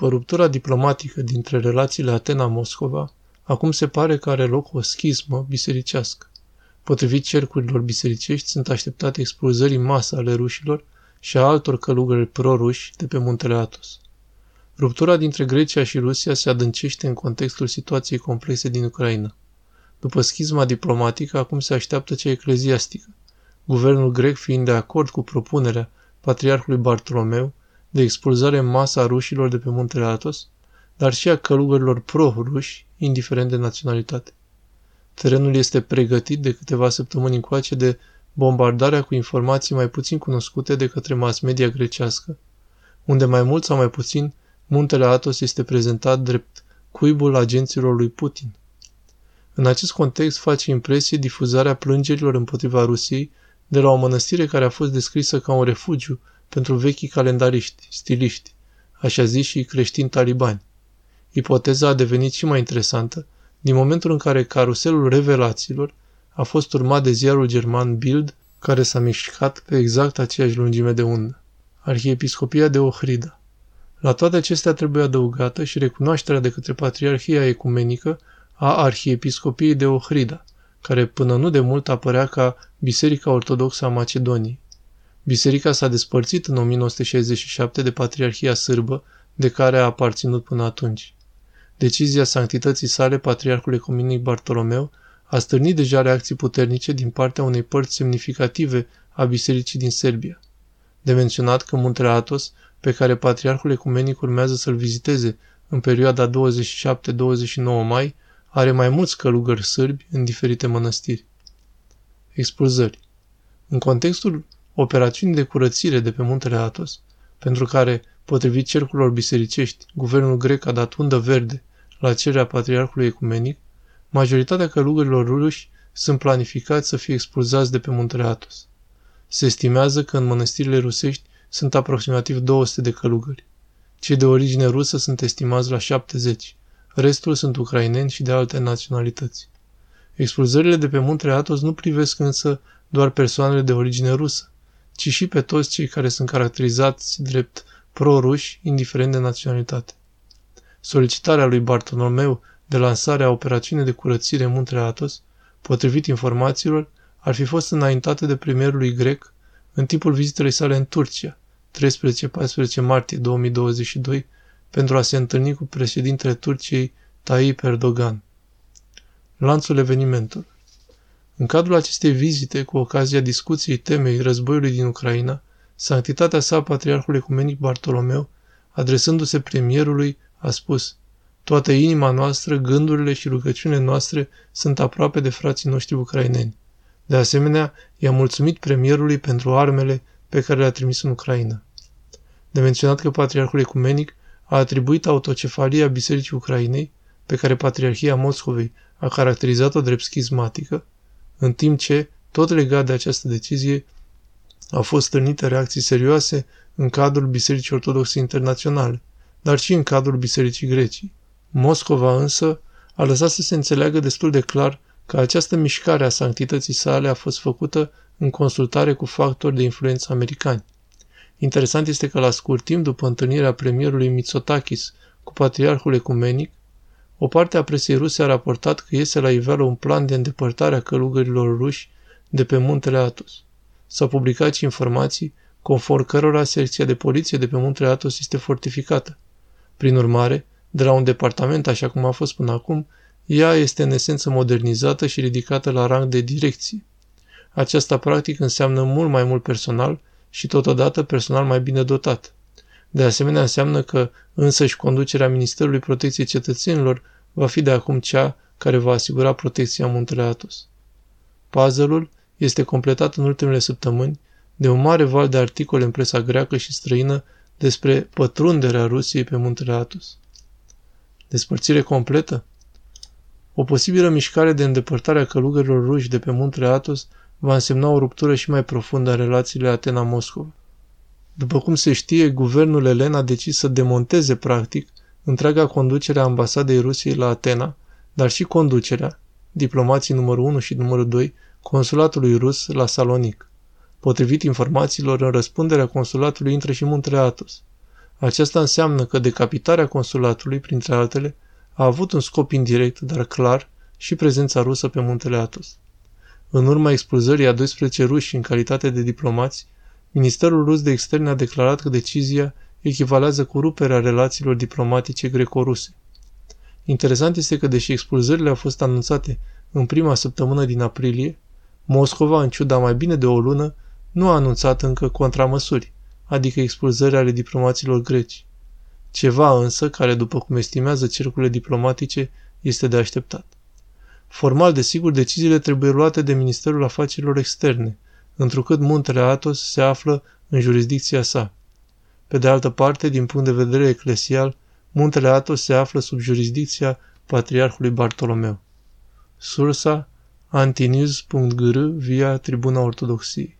După ruptura diplomatică dintre relațiile Atena-Moscova, acum se pare că are loc o schismă bisericească. Potrivit cercurilor bisericești, sunt așteptate expulzării masă ale rușilor și a altor călugări proruși de pe muntele Atos. Ruptura dintre Grecia și Rusia se adâncește în contextul situației complexe din Ucraina. După schizma diplomatică, acum se așteaptă cea ecleziastică, guvernul grec fiind de acord cu propunerea patriarhului Bartolomeu de expulzare în masă a rușilor de pe muntele Atos, dar și a călugărilor pro-ruși, indiferent de naționalitate. Terenul este pregătit de câteva săptămâni încoace de bombardarea cu informații mai puțin cunoscute de către mass media grecească, unde mai mult sau mai puțin muntele Atos este prezentat drept cuibul agenților lui Putin. În acest context face impresie difuzarea plângerilor împotriva Rusiei de la o mănăstire care a fost descrisă ca un refugiu pentru vechii calendariști, stiliști, așa zis și creștini talibani. Ipoteza a devenit și mai interesantă din momentul în care caruselul revelațiilor a fost urmat de ziarul german Bild, care s-a mișcat pe exact aceeași lungime de undă. Arhiepiscopia de Ohrida. La toate acestea trebuie adăugată și recunoașterea de către Patriarhia Ecumenică a Arhiepiscopiei de Ohrida, care până nu de mult apărea ca Biserica Ortodoxă a Macedoniei. Biserica s-a despărțit în 1967 de Patriarhia Sârbă, de care a aparținut până atunci. Decizia sanctității sale, Patriarhul Ecumenic Bartolomeu, a stârnit deja reacții puternice din partea unei părți semnificative a bisericii din Serbia. De menționat că muntele Atos, pe care Patriarhul Ecumenic urmează să-l viziteze în perioada 27-29 mai, are mai mulți călugări sârbi în diferite mănăstiri. Expulzări În contextul operațiunii de curățire de pe muntele Atos, pentru care, potrivit cercurilor bisericești, guvernul grec a dat undă verde la cererea Patriarhului Ecumenic, majoritatea călugărilor ruși sunt planificați să fie expulzați de pe muntele Atos. Se estimează că în mănăstirile rusești sunt aproximativ 200 de călugări. Cei de origine rusă sunt estimați la 70, restul sunt ucraineni și de alte naționalități. Expulzările de pe muntele Atos nu privesc însă doar persoanele de origine rusă, ci și pe toți cei care sunt caracterizați drept pro-ruși, indiferent de naționalitate. Solicitarea lui Bartolomeu de lansarea operațiunii de curățire în muntele Atos, potrivit informațiilor, ar fi fost înaintată de premierului grec în timpul vizitelei sale în Turcia, 13-14 martie 2022, pentru a se întâlni cu președintele Turciei Tayyip Erdogan. Lanțul evenimentelor În cadrul acestei vizite, cu ocazia discuției temei războiului din Ucraina, Sanctitatea sa, Patriarhul Ecumenic Bartolomeu, adresându-se premierului, a spus Toată inima noastră, gândurile și rugăciunile noastre sunt aproape de frații noștri ucraineni. De asemenea, i-a mulțumit premierului pentru armele pe care le-a trimis în Ucraina. De menționat că Patriarhul Ecumenic a atribuit autocefalia Bisericii Ucrainei, pe care Patriarhia Moscovei a caracterizat-o drept schizmatică, în timp ce, tot legat de această decizie, au fost stârnite reacții serioase în cadrul Bisericii Ortodoxe Internaționale, dar și în cadrul Bisericii Grecii. Moscova însă a lăsat să se înțeleagă destul de clar că această mișcare a sanctității sale a fost făcută în consultare cu factori de influență americani. Interesant este că la scurt timp după întâlnirea premierului Mitsotakis cu patriarhul ecumenic, o parte a presei ruse a raportat că iese la iveală un plan de îndepărtare a călugărilor ruși de pe muntele Atos. S-au publicat și informații conform cărora secția de poliție de pe muntele Atos este fortificată. Prin urmare, de la un departament așa cum a fost până acum, ea este în esență modernizată și ridicată la rang de direcție. Aceasta practic înseamnă mult mai mult personal și totodată personal mai bine dotat. De asemenea, înseamnă că însăși conducerea Ministerului Protecției Cetățenilor va fi de acum cea care va asigura protecția muntele Atos. Puzzle-ul este completat în ultimele săptămâni de un mare val de articole în presa greacă și străină despre pătrunderea Rusiei pe muntele Atos. Despărțire completă? O posibilă mișcare de îndepărtare a călugărilor ruși de pe muntele Atos va însemna o ruptură și mai profundă a relațiile Atena-Moscova. După cum se știe, guvernul elen a decis să demonteze practic întreaga conducere a ambasadei Rusiei la Atena, dar și conducerea, diplomații numărul 1 și numărul 2, consulatului rus la Salonic. Potrivit informațiilor, în răspunderea consulatului intră și muntele Atos. Aceasta înseamnă că decapitarea consulatului, printre altele, a avut un scop indirect, dar clar, și prezența rusă pe muntele Atos. În urma expulzării a 12 ruși în calitate de diplomați, Ministerul rus de externe a declarat că decizia echivalează cu ruperea relațiilor diplomatice greco-ruse. Interesant este că, deși expulzările au fost anunțate în prima săptămână din aprilie, Moscova, în ciuda mai bine de o lună, nu a anunțat încă contramăsuri, adică expulzări ale diplomaților greci. Ceva însă care, după cum estimează cercurile diplomatice, este de așteptat. Formal, desigur, deciziile trebuie luate de Ministerul Afacerilor Externe, întrucât muntele Atos se află în jurisdicția sa. Pe de altă parte, din punct de vedere eclesial, muntele Atos se află sub jurisdicția Patriarhului Bartolomeu. Sursa antinews.gr via Tribuna Ortodoxiei